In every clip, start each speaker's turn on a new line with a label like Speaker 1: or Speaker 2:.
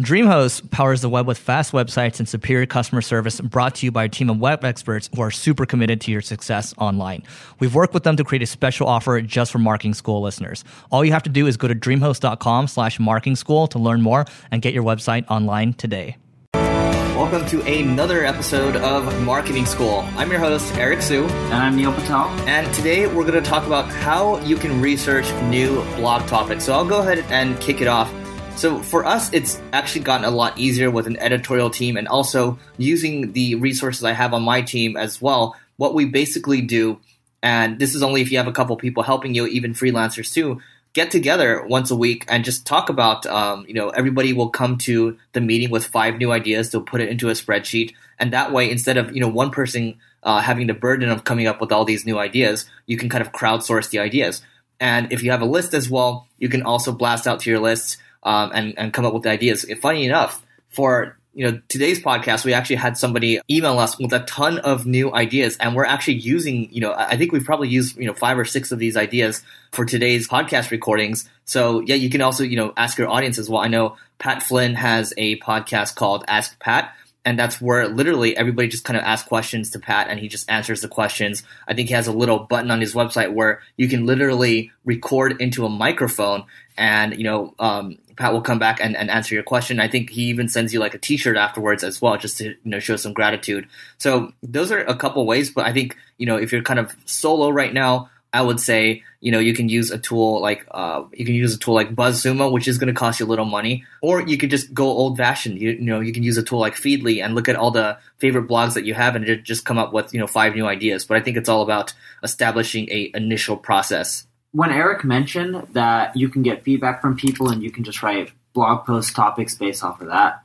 Speaker 1: DreamHost powers the web with fast websites and superior customer service brought to you by a team of web experts who are super committed to your success online. We've worked with them to create a special offer just for marketing school listeners. All you have to do is go to dreamhost.com slash marketing school to learn more and get your website online today.
Speaker 2: Welcome to another episode of Marketing School. I'm your host, Eric Siu.
Speaker 3: And I'm Neil Patel.
Speaker 2: And today we're going to talk about how you can research new blog topics. So I'll go ahead and kick it off. So for us, it's actually gotten a lot easier with an editorial team and also using the resources I have on my team as well. What we basically do, and this is only if you have a couple people helping you, even freelancers too, get together once a week and just talk about, um, you know, everybody will come to the meeting with five new ideas. They'll put it into a spreadsheet. And that way, instead of, you know, one person uh, having the burden of coming up with all these new ideas, you can kind of crowdsource the ideas. And if you have a list as well, you can also blast out to your lists um, and and come up with ideas. Funny enough, for you know today's podcast, we actually had somebody email us with a ton of new ideas, and we're actually using you know I think we've probably used you know five or six of these ideas for today's podcast recordings. So yeah, you can also you know ask your audience as well. I know Pat Flynn has a podcast called Ask Pat and that's where literally everybody just kind of asks questions to Pat and he just answers the questions. I think he has a little button on his website where you can literally record into a microphone and, you know, um, Pat will come back and, and answer your question. I think he even sends you like a t-shirt afterwards as well, just to, you know, show some gratitude. So those are a couple ways, but I think, you know, if you're kind of solo right now, I would say, you know, you can use a tool like uh, you can use a tool like BuzzSumo, which is going to cost you a little money, or you could just go old fashioned. You, you, know, you can use a tool like Feedly and look at all the favorite blogs that you have and just come up with you know five new ideas. But I think it's all about establishing a initial process.
Speaker 3: When Eric mentioned that you can get feedback from people and you can just write blog post topics based off of that,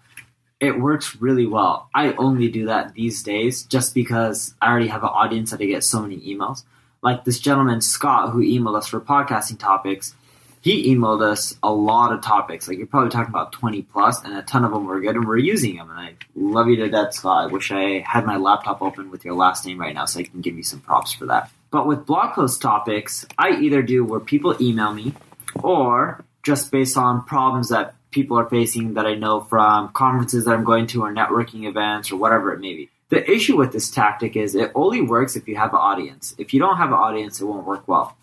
Speaker 3: it works really well. I only do that these days just because I already have an audience that I get so many emails like this gentleman Scott who emailed us for podcasting topics. He emailed us a lot of topics. Like you're probably talking about 20 plus, and a ton of them were good, and we're using them. And I love you to death, Scott. I wish I had my laptop open with your last name right now, so I can give you some props for that. But with blog post topics, I either do where people email me, or just based on problems that people are facing that I know from conferences that I'm going to, or networking events, or whatever it may be. The issue with this tactic is it only works if you have an audience. If you don't have an audience, it won't work well.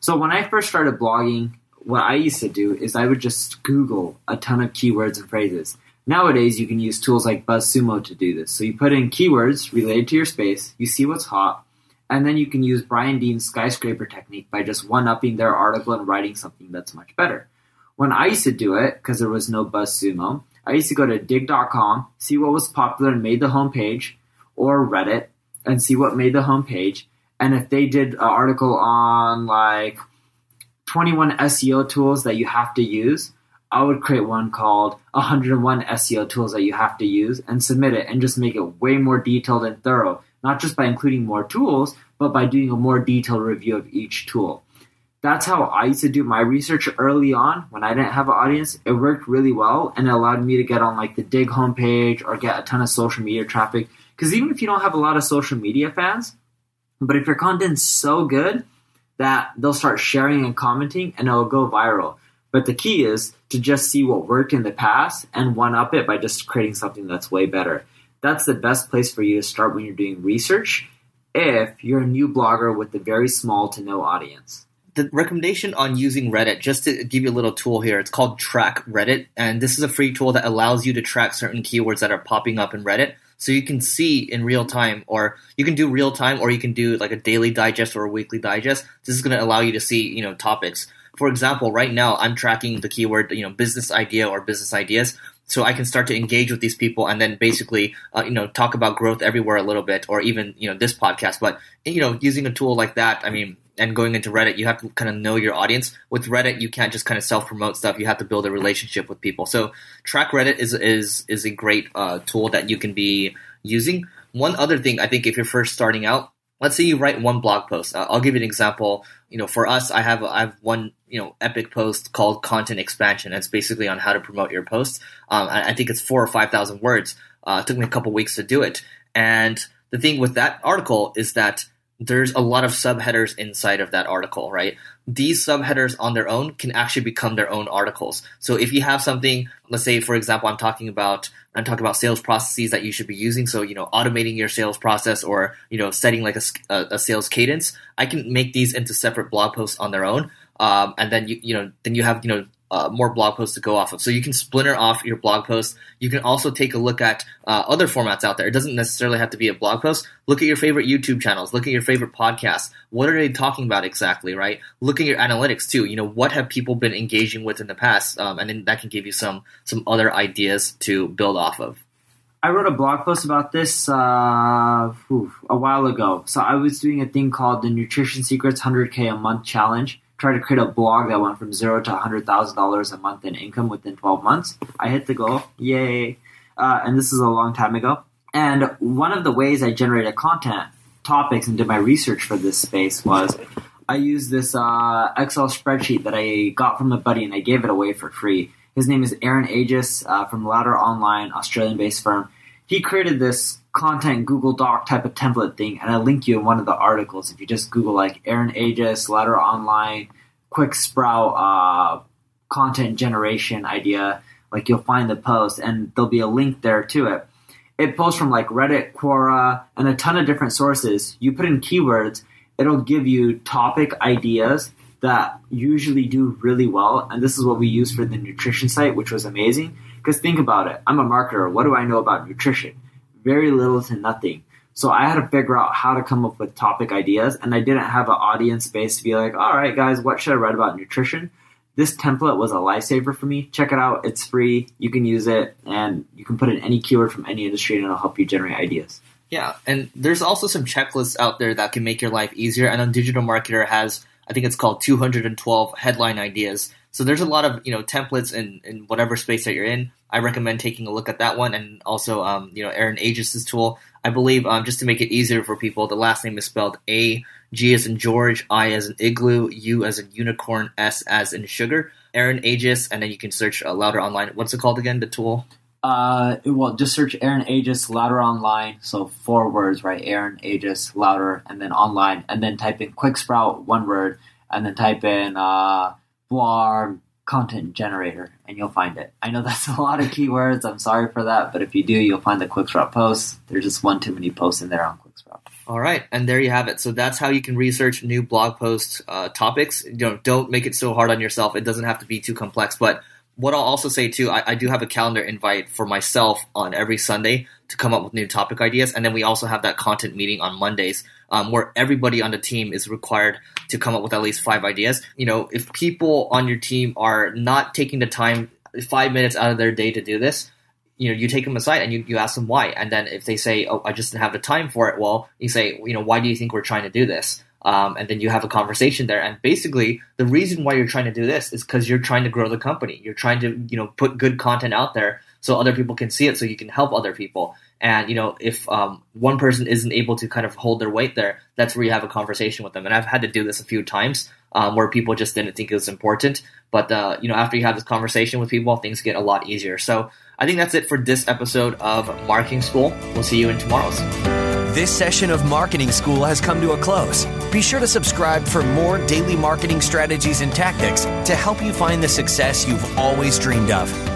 Speaker 3: So when I first started blogging, what I used to do is I would just Google a ton of keywords and phrases. Nowadays, you can use tools like BuzzSumo to do this. So you put in keywords related to your space, you see what's hot, and then you can use Brian Dean's skyscraper technique by just one-upping their article and writing something that's much better. When I used to do it, because there was no BuzzSumo, I used to go to digg.com, see what was popular and made the homepage, or Reddit, and see what made the homepage. And if they did an article on like 21 SEO tools that you have to use, I would create one called 101 SEO tools that you have to use and submit it and just make it way more detailed and thorough, not just by including more tools, but by doing a more detailed review of each tool that's how I used to do my research early on when I didn't have an audience. It worked really well and it allowed me to get on like the Digg homepage or get a ton of social media traffic. Because even if you don't have a lot of social media fans, but if your content's so good that they'll start sharing and commenting and it'll go viral. But the key is to just see what worked in the past and one up it by just creating something that's way better. That's the best place for you to start when you're doing research if you're a new blogger with a very small to no audience
Speaker 2: the recommendation on using Reddit, just to give you a little tool here, it's called Track Reddit. And this is a free tool that allows you to track certain keywords that are popping up in Reddit. So you can see in real time, or you can do real time, or you can do like a daily digest or a weekly digest. This is going to allow you to see, you know, topics. for example, right now I'm tracking the keyword, you know, business idea or business ideas. So I can start to engage with these people and then basically, uh, you know, talk about growth everywhere a little bit, or even you know this podcast. But you know, using a tool like that, I mean, and going into Reddit, you have to kind of know your audience. With Reddit, you can't just kind of self promote stuff. You have to build a relationship with people. So Track Reddit is is is a great uh, tool that you can be using. One other thing, I think, if you're first starting out, let's say you write one blog post. I'll give you an example. You know, for us, I have I have one you know epic post called content expansion. It's basically on how to promote your post. Um, I think it's four or five thousand words. Uh, it took me a couple weeks to do it. And the thing with that article is that there's a lot of subheaders inside of that article, right? These subheaders on their own can actually become their own articles. So if you have something, let's say, for example, I'm talking about I'm talking about sales processes that you should be using. So you know, automating your sales process or you know, setting like a, a sales cadence. I can make these into separate blog posts on their own. Um, and then you you know then you have you know uh, more blog posts to go off of. So you can splinter off your blog posts. You can also take a look at uh, other formats out there. It doesn't necessarily have to be a blog post. Look at your favorite YouTube channels. Look at your favorite podcasts. What are they talking about exactly, right? Look at your analytics too. You know, what have people been engaging with in the past? Um, and then that can give you some some other ideas to build off of.
Speaker 3: I wrote a blog post about this uh, a while ago. So I was doing a thing called the Nutrition Secrets 100K a month challenge try to create a blog that went from zero to $100,000 a month in income within 12 months. I hit the goal. Yay. Uh, and this is a long time ago. And one of the ways I generated content topics and did my research for this space was I used this uh, Excel spreadsheet that I got from a buddy and I gave it away for free. His name is Aaron Agius uh, from Louder Online, Australian based firm. He created this content Google Doc type of template thing, and I link you in one of the articles. If you just Google like Aaron Agius, Louder Online, Quick Sprout uh, content generation idea, like you'll find the post, and there'll be a link there to it. It posts from like Reddit, Quora, and a ton of different sources. You put in keywords, it'll give you topic ideas that usually do really well. And this is what we use for the nutrition site, which was amazing. Because think about it, I'm a marketer. What do I know about nutrition? Very little to nothing. So I had to figure out how to come up with topic ideas, and I didn't have an audience base to be like, all right, guys, what should I write about nutrition? This template was a lifesaver for me. Check it out. It's free. You can use it, and you can put in any keyword from any industry, and it'll help you generate ideas.
Speaker 2: Yeah, and there's also some checklists out there that can make your life easier. And a Digital Marketer has, I think it's called 212 headline ideas so there's a lot of you know templates in, in whatever space that you're in. I recommend taking a look at that one, and also um, you know Aaron Agius's tool. I believe um, just to make it easier for people, the last name is spelled A G as in George, I as in igloo, U as in unicorn, S as in sugar. Aaron Agius, and then you can search uh, louder online. What's it called again? The tool.
Speaker 3: Uh, well, just search Aaron Agius louder online. So four words, right? Aaron Agius louder, and then online, and then type in quick sprout one word, and then type in uh, blog content generator and you'll find it. I know that's a lot of keywords. I'm sorry for that, but if you do, you'll find the QuickSprout posts. There's just one too many posts in there on QuickSprout.
Speaker 2: All right, and there you have it. So that's how you can research new blog post uh, topics. You know, don't make it so hard on yourself. It doesn't have to be too complex. But what I'll also say too, I, I do have a calendar invite for myself on every Sunday to come up with new topic ideas, and then we also have that content meeting on Mondays um, where everybody on the team is required to come up with at least five ideas. You know, if people on your team are not taking the time, five minutes out of their day to do this, you know, you take them aside and you, you ask them why. And then if they say, oh, I just didn't have the time for it, well, you say, you know, why do you think we're trying to do this? Um, and then you have a conversation there. And basically, the reason why you're trying to do this is because you're trying to grow the company. You're trying to, you know, put good content out there so other people can see it, so you can help other people. And you know, if um, one person isn't able to kind of hold their weight there, that's where you have a conversation with them. And I've had to do this a few times um, where people just didn't think it was important. But uh, you know, after you have this conversation with people, things get a lot easier. So I think that's it for this episode of Marketing School. We'll see you in tomorrow's.
Speaker 4: This session of Marketing School has come to a close. Be sure to subscribe for more daily marketing strategies and tactics to help you find the success you've always dreamed of.